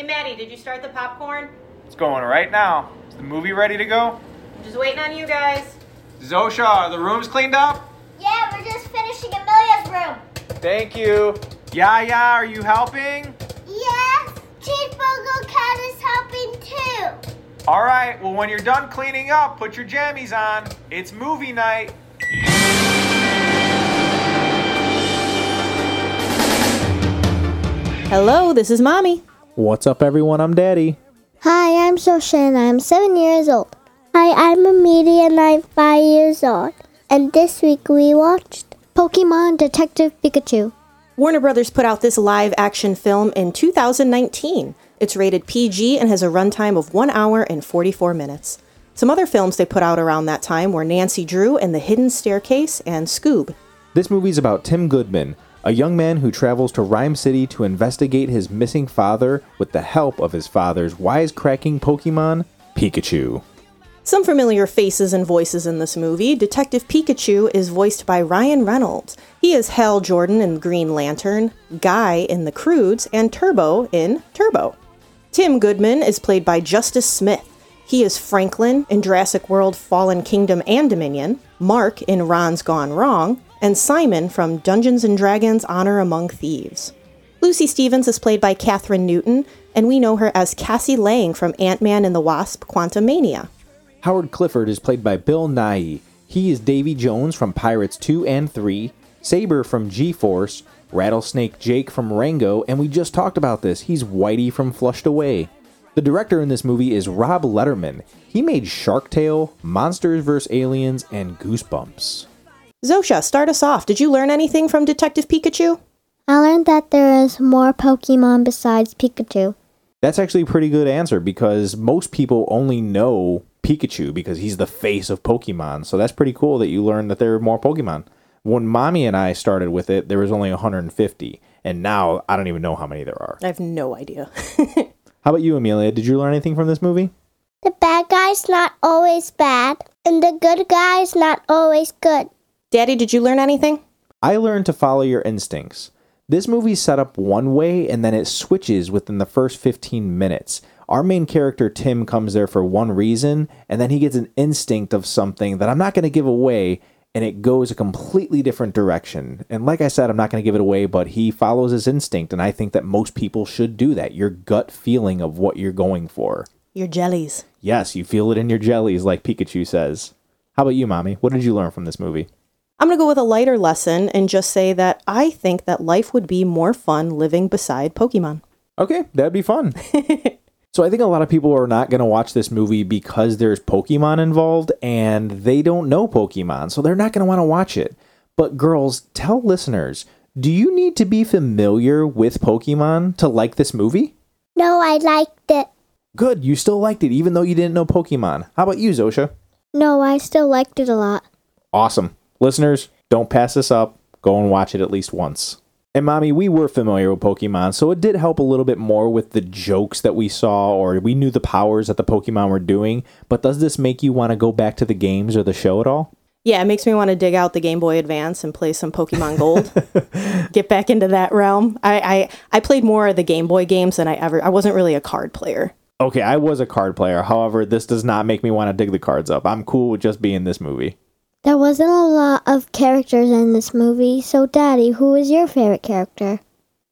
Hey, Maddie, did you start the popcorn? It's going right now. Is the movie ready to go? I'm just waiting on you guys. Zosha, are the rooms cleaned up? Yeah, we're just finishing Amelia's room. Thank you. Yeah, yeah, are you helping? Yes, Cheeseburger Cat is helping too. All right, well, when you're done cleaning up, put your jammies on. It's movie night. Hello, this is Mommy. What's up, everyone? I'm Daddy. Hi, I'm Zosha and I'm seven years old. Hi, I'm Amelia and I'm five years old. And this week we watched Pokemon Detective Pikachu. Warner Brothers put out this live action film in 2019. It's rated PG and has a runtime of 1 hour and 44 minutes. Some other films they put out around that time were Nancy Drew and The Hidden Staircase and Scoob. This movie's about Tim Goodman, a young man who travels to Rhyme City to investigate his missing father with the help of his father's wisecracking Pokemon, Pikachu. Some familiar faces and voices in this movie. Detective Pikachu is voiced by Ryan Reynolds. He is Hal Jordan in Green Lantern, Guy in The Croods, and Turbo in Turbo. Tim Goodman is played by Justice Smith. He is Franklin in Jurassic World Fallen Kingdom and Dominion, Mark in Ron's Gone Wrong, and Simon from Dungeons and Dragons Honor Among Thieves. Lucy Stevens is played by Kathryn Newton, and we know her as Cassie Lang from Ant Man and the Wasp Quantumania. Howard Clifford is played by Bill Nighy. He is Davy Jones from Pirates 2 and 3, Saber from G Force, Rattlesnake Jake from Rango, and we just talked about this. He's Whitey from Flushed Away. The director in this movie is Rob Letterman. He made Shark Tale, Monsters vs. Aliens, and Goosebumps. Zosha, start us off. Did you learn anything from Detective Pikachu? I learned that there is more Pokemon besides Pikachu. That's actually a pretty good answer because most people only know Pikachu because he's the face of Pokemon. So that's pretty cool that you learned that there are more Pokemon. When Mommy and I started with it, there was only 150. And now I don't even know how many there are. I have no idea. How about you, Amelia? Did you learn anything from this movie? The bad guy's not always bad, and the good guy's not always good. Daddy, did you learn anything? I learned to follow your instincts. This movie's set up one way and then it switches within the first 15 minutes. Our main character, Tim, comes there for one reason, and then he gets an instinct of something that I'm not going to give away, and it goes a completely different direction. And like I said, I'm not going to give it away, but he follows his instinct, and I think that most people should do that. Your gut feeling of what you're going for. Your jellies. Yes, you feel it in your jellies, like Pikachu says. How about you, Mommy? What did you learn from this movie? I'm going to go with a lighter lesson and just say that I think that life would be more fun living beside Pokemon. Okay, that'd be fun. so I think a lot of people are not going to watch this movie because there's Pokemon involved and they don't know Pokemon, so they're not going to want to watch it. But girls, tell listeners, do you need to be familiar with Pokemon to like this movie? No, I liked it. Good, you still liked it even though you didn't know Pokemon. How about you, Zosha? No, I still liked it a lot. Awesome. Listeners, don't pass this up. Go and watch it at least once. And mommy, we were familiar with Pokemon, so it did help a little bit more with the jokes that we saw, or we knew the powers that the Pokemon were doing. But does this make you want to go back to the games or the show at all? Yeah, it makes me want to dig out the Game Boy Advance and play some Pokemon Gold. Get back into that realm. I, I I played more of the Game Boy games than I ever. I wasn't really a card player. Okay, I was a card player. However, this does not make me want to dig the cards up. I'm cool with just being this movie. There wasn't a lot of characters in this movie, so Daddy, who is your favorite character?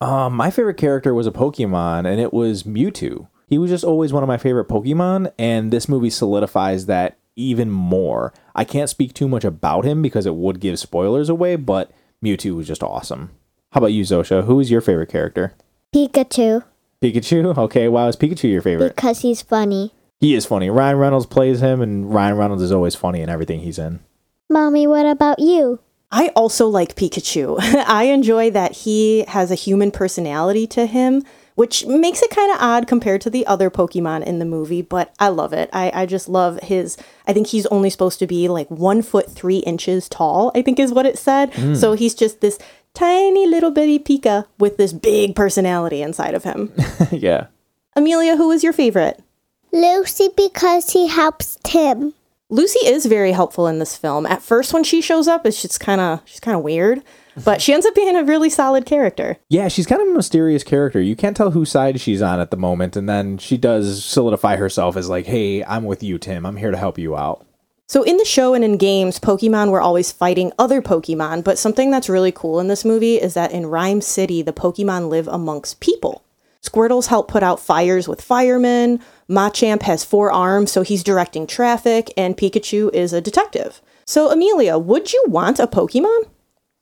Um, my favorite character was a Pokemon, and it was Mewtwo. He was just always one of my favorite Pokemon, and this movie solidifies that even more. I can't speak too much about him because it would give spoilers away, but Mewtwo was just awesome. How about you, Zosha? Who is your favorite character? Pikachu, Pikachu? Okay, why is Pikachu your favorite? because he's funny. He is funny. Ryan Reynolds plays him, and Ryan Reynolds is always funny in everything he's in. Mommy, what about you? I also like Pikachu. I enjoy that he has a human personality to him, which makes it kind of odd compared to the other Pokemon in the movie, but I love it. I, I just love his. I think he's only supposed to be like one foot three inches tall, I think is what it said. Hmm. So he's just this tiny little bitty Pika with this big personality inside of him. yeah. Amelia, who is your favorite? Lucy, because he helps Tim. Lucy is very helpful in this film. At first, when she shows up, it's just kind of she's kind of weird. but she ends up being a really solid character. Yeah, she's kind of a mysterious character. You can't tell whose side she's on at the moment, and then she does solidify herself as like, "Hey, I'm with you, Tim. I'm here to help you out." So in the show and in games, Pokemon were always fighting other Pokemon, but something that's really cool in this movie is that in Rhyme City, the Pokemon live amongst people. Squirtles help put out fires with firemen, Machamp has four arms, so he's directing traffic, and Pikachu is a detective. So, Amelia, would you want a Pokemon?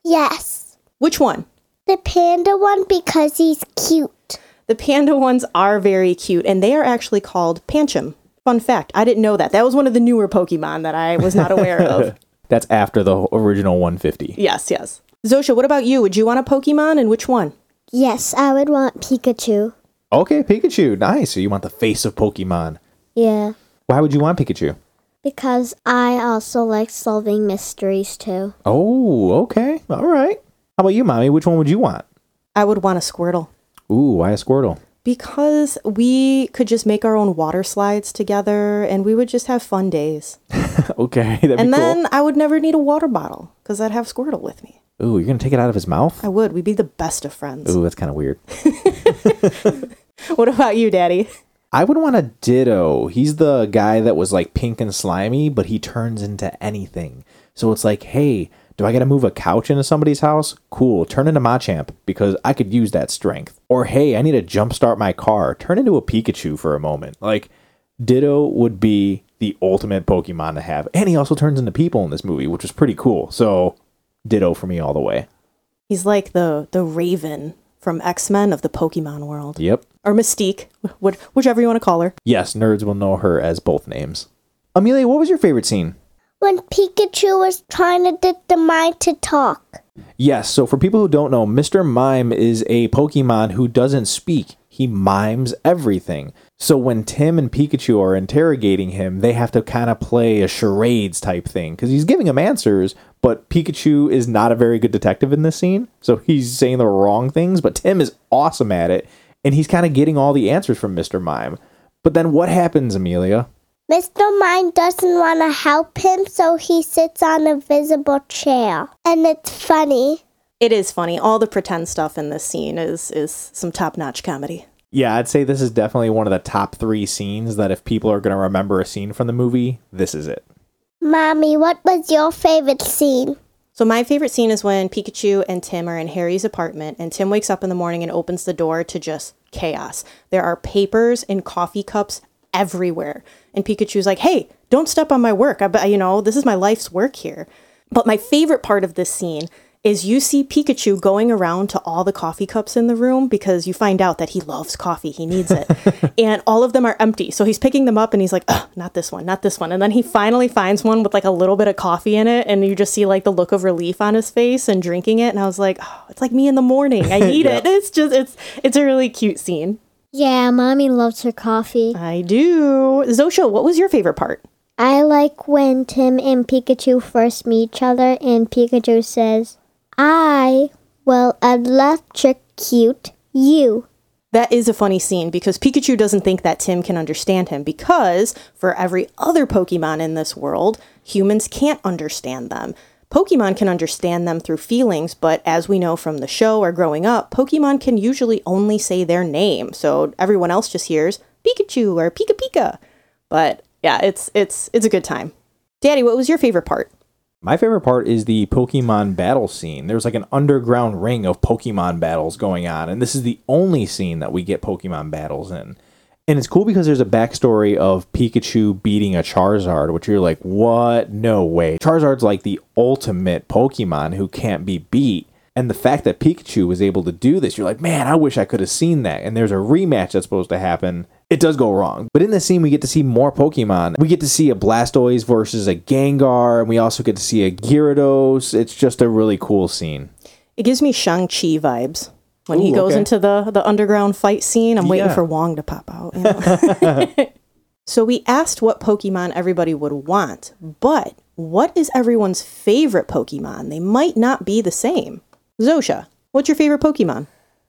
Yes. Which one? The panda one because he's cute. The panda ones are very cute, and they are actually called Pancham. Fun fact, I didn't know that. That was one of the newer Pokemon that I was not aware of. That's after the original 150. Yes, yes. Zosha, what about you? Would you want a Pokemon, and which one? Yes, I would want Pikachu. Okay, Pikachu. Nice. So you want the face of Pokemon. Yeah. Why would you want Pikachu? Because I also like solving mysteries too. Oh, okay. All right. How about you, Mommy? Which one would you want? I would want a Squirtle. Ooh, why a Squirtle? Because we could just make our own water slides together and we would just have fun days. okay, that'd and be then I would never need a water bottle because I'd have Squirtle with me. Ooh, you're gonna take it out of his mouth? I would. We'd be the best of friends. Ooh, that's kind of weird. What about you, Daddy? I would want a Ditto. He's the guy that was like pink and slimy, but he turns into anything. So it's like, hey, do I got to move a couch into somebody's house? Cool, turn into Machamp because I could use that strength. Or hey, I need to jumpstart my car. Turn into a Pikachu for a moment. Like, Ditto would be the ultimate Pokemon to have. And he also turns into people in this movie, which is pretty cool. So, Ditto for me all the way. He's like the the Raven from X Men of the Pokemon world, Yep. or Mystique, wh- whichever you want to call her. Yes, nerds will know her as both names. Amelia, what was your favorite scene? When Pikachu was trying to get the mind to talk. Yes, so for people who don't know, Mr. Mime is a Pokemon who doesn't speak. He mimes everything. So when Tim and Pikachu are interrogating him, they have to kind of play a charades type thing because he's giving them answers, but Pikachu is not a very good detective in this scene. So he's saying the wrong things, but Tim is awesome at it, and he's kind of getting all the answers from Mr. Mime. But then what happens, Amelia? Mr. Mime doesn't want to help him, so he sits on a visible chair. And it's funny. It is funny. All the pretend stuff in this scene is is some top notch comedy. Yeah, I'd say this is definitely one of the top three scenes that if people are going to remember a scene from the movie, this is it. Mommy, what was your favorite scene? So my favorite scene is when Pikachu and Tim are in Harry's apartment and Tim wakes up in the morning and opens the door to just chaos. There are papers and coffee cups everywhere. And Pikachu's like, "Hey, don't step on my work. I you know, this is my life's work here." But my favorite part of this scene is you see Pikachu going around to all the coffee cups in the room because you find out that he loves coffee. He needs it. and all of them are empty. So he's picking them up and he's like, Ugh, not this one, not this one. And then he finally finds one with like a little bit of coffee in it. And you just see like the look of relief on his face and drinking it. And I was like, oh, it's like me in the morning. I need it. It's just, it's, it's a really cute scene. Yeah, Mommy loves her coffee. I do. Zosha, what was your favorite part? I like when Tim and Pikachu first meet each other and Pikachu says, I will electrocute you. That is a funny scene because Pikachu doesn't think that Tim can understand him because for every other Pokemon in this world, humans can't understand them. Pokemon can understand them through feelings, but as we know from the show or growing up, Pokemon can usually only say their name. So everyone else just hears Pikachu or Pika Pika. But yeah, it's it's it's a good time. Daddy, what was your favorite part? My favorite part is the Pokemon battle scene. There's like an underground ring of Pokemon battles going on, and this is the only scene that we get Pokemon battles in. And it's cool because there's a backstory of Pikachu beating a Charizard, which you're like, what? No way. Charizard's like the ultimate Pokemon who can't be beat. And the fact that Pikachu was able to do this, you're like, man, I wish I could have seen that. And there's a rematch that's supposed to happen. It does go wrong. But in this scene, we get to see more Pokemon. We get to see a Blastoise versus a Gengar, and we also get to see a Gyarados. It's just a really cool scene. It gives me Shang-Chi vibes. When he goes okay. into the, the underground fight scene, I'm waiting for Wong to pop out. you know? so we asked what Pokemon everybody would want, but what is everyone's favorite Pokemon? They might not be the same. Zosha, what's your favorite Pokemon?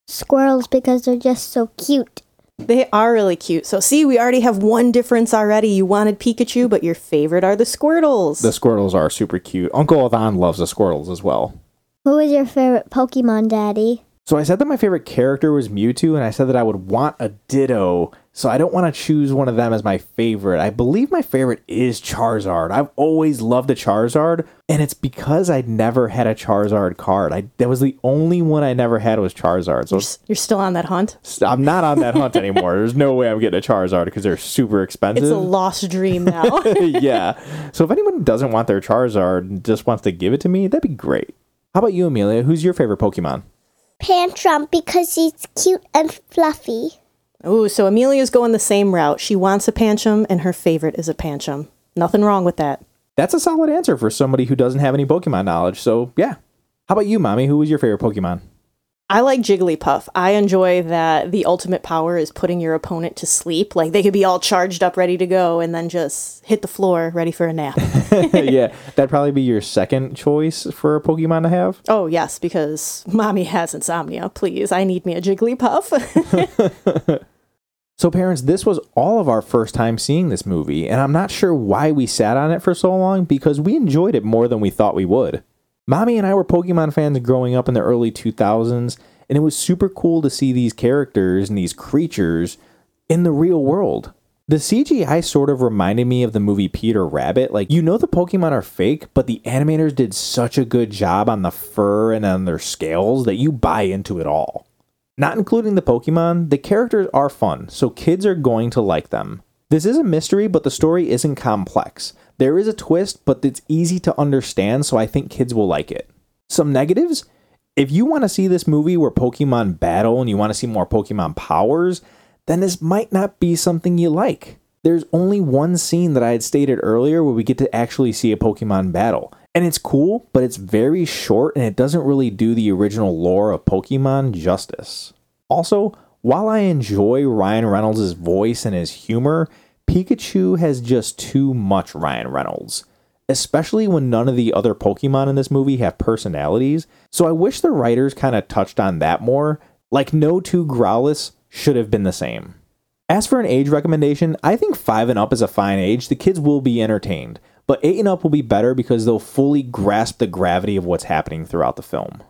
Squirtles because they're just so cute. They are really cute. So see, we already have one difference already. You wanted Pikachu, but your favorite are the Squirtles. The Squirtles are super cute. Uncle Avon loves the Squirtles as well. Who is your favorite Pokemon, Daddy? So I said that my favorite character was Mewtwo, and I said that I would want a Ditto. So I don't want to choose one of them as my favorite. I believe my favorite is Charizard. I've always loved a Charizard, and it's because I never had a Charizard card. I that was the only one I never had was Charizard. So S- You're still on that hunt? I'm not on that hunt anymore. There's no way I'm getting a Charizard because they're super expensive. It's a lost dream now. yeah. So if anyone doesn't want their Charizard and just wants to give it to me, that'd be great. How about you, Amelia? Who's your favorite Pokemon? Pantrum because he's cute and fluffy. Ooh, so Amelia's going the same route. She wants a Pancham, and her favorite is a Pancham. Nothing wrong with that. That's a solid answer for somebody who doesn't have any Pokemon knowledge. So yeah. How about you, mommy? Who was your favorite Pokemon? I like Jigglypuff. I enjoy that the ultimate power is putting your opponent to sleep. Like they could be all charged up, ready to go, and then just hit the floor, ready for a nap. yeah, that'd probably be your second choice for a Pokemon to have. oh, yes, because mommy has insomnia. Please, I need me a Jigglypuff. So, parents, this was all of our first time seeing this movie, and I'm not sure why we sat on it for so long because we enjoyed it more than we thought we would. Mommy and I were Pokemon fans growing up in the early 2000s, and it was super cool to see these characters and these creatures in the real world. The CGI sort of reminded me of the movie Peter Rabbit. Like, you know, the Pokemon are fake, but the animators did such a good job on the fur and on their scales that you buy into it all. Not including the Pokemon, the characters are fun, so kids are going to like them. This is a mystery, but the story isn't complex. There is a twist, but it's easy to understand, so I think kids will like it. Some negatives? If you want to see this movie where Pokemon battle and you want to see more Pokemon powers, then this might not be something you like. There's only one scene that I had stated earlier where we get to actually see a Pokemon battle. And it's cool, but it's very short and it doesn't really do the original lore of Pokemon justice. Also, while I enjoy Ryan Reynolds' voice and his humor, Pikachu has just too much Ryan Reynolds, especially when none of the other Pokemon in this movie have personalities. So I wish the writers kind of touched on that more. Like, no two Growlithe should have been the same. As for an age recommendation, I think 5 and up is a fine age. The kids will be entertained, but 8 and up will be better because they'll fully grasp the gravity of what's happening throughout the film.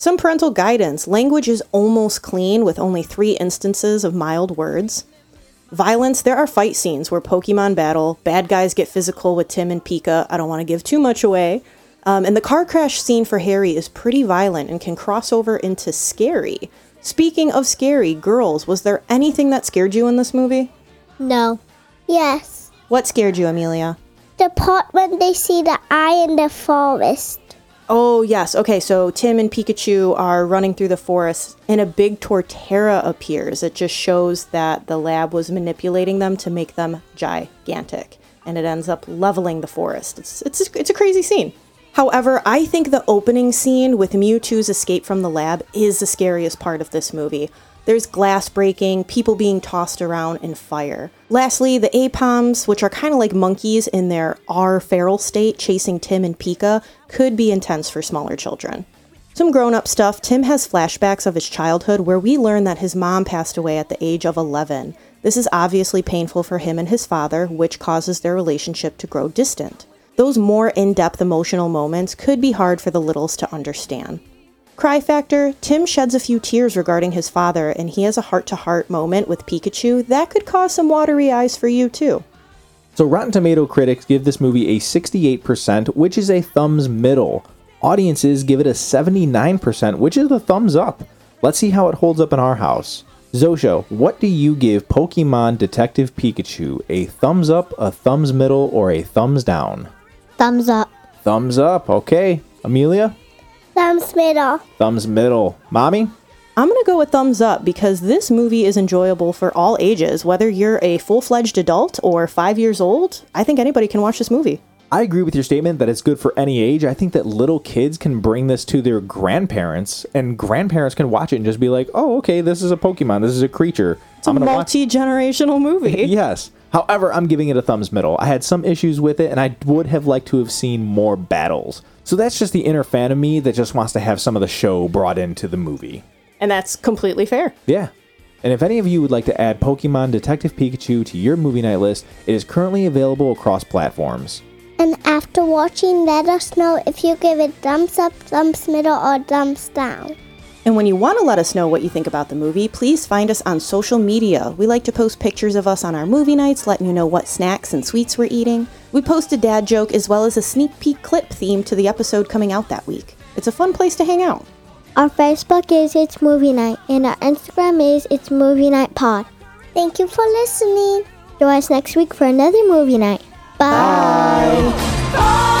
Some parental guidance. Language is almost clean with only three instances of mild words. Violence, there are fight scenes where Pokemon battle, bad guys get physical with Tim and Pika. I don't want to give too much away. Um, and the car crash scene for Harry is pretty violent and can cross over into scary. Speaking of scary, girls, was there anything that scared you in this movie? No. Yes. What scared you, Amelia? The part when they see the eye in the forest. Oh, yes. Okay, so Tim and Pikachu are running through the forest, and a big Torterra appears. It just shows that the lab was manipulating them to make them gigantic, and it ends up leveling the forest. It's, it's, it's a crazy scene. However, I think the opening scene with Mewtwo's escape from the lab is the scariest part of this movie. There's glass breaking, people being tossed around, and fire. Lastly, the Aipoms, which are kind of like monkeys in their R feral state chasing Tim and Pika, could be intense for smaller children. Some grown up stuff Tim has flashbacks of his childhood where we learn that his mom passed away at the age of 11. This is obviously painful for him and his father, which causes their relationship to grow distant. Those more in depth emotional moments could be hard for the littles to understand. Cry factor Tim sheds a few tears regarding his father, and he has a heart to heart moment with Pikachu that could cause some watery eyes for you, too. So, Rotten Tomato critics give this movie a 68%, which is a thumbs middle. Audiences give it a 79%, which is a thumbs up. Let's see how it holds up in our house. Zosha, what do you give Pokemon Detective Pikachu? A thumbs up, a thumbs middle, or a thumbs down? Thumbs up. Thumbs up, okay. Amelia? Thumbs middle. Thumbs middle. Mommy? I'm gonna go with thumbs up because this movie is enjoyable for all ages, whether you're a full fledged adult or five years old. I think anybody can watch this movie. I agree with your statement that it's good for any age. I think that little kids can bring this to their grandparents, and grandparents can watch it and just be like, oh, okay, this is a Pokemon. This is a creature. It's a multi generational movie. Yes. However, I'm giving it a thumbs middle. I had some issues with it, and I would have liked to have seen more battles. So that's just the inner fan of me that just wants to have some of the show brought into the movie. And that's completely fair. Yeah. And if any of you would like to add Pokemon Detective Pikachu to your movie night list, it is currently available across platforms. And after watching, let us know if you give it thumbs up, thumbs middle, or thumbs down. And when you want to let us know what you think about the movie, please find us on social media. We like to post pictures of us on our movie nights, letting you know what snacks and sweets we're eating. We post a dad joke as well as a sneak peek clip theme to the episode coming out that week. It's a fun place to hang out. Our Facebook is It's Movie Night, and our Instagram is It's Movie Night Pod. Thank you for listening. Join us next week for another movie night. Bye. Bye.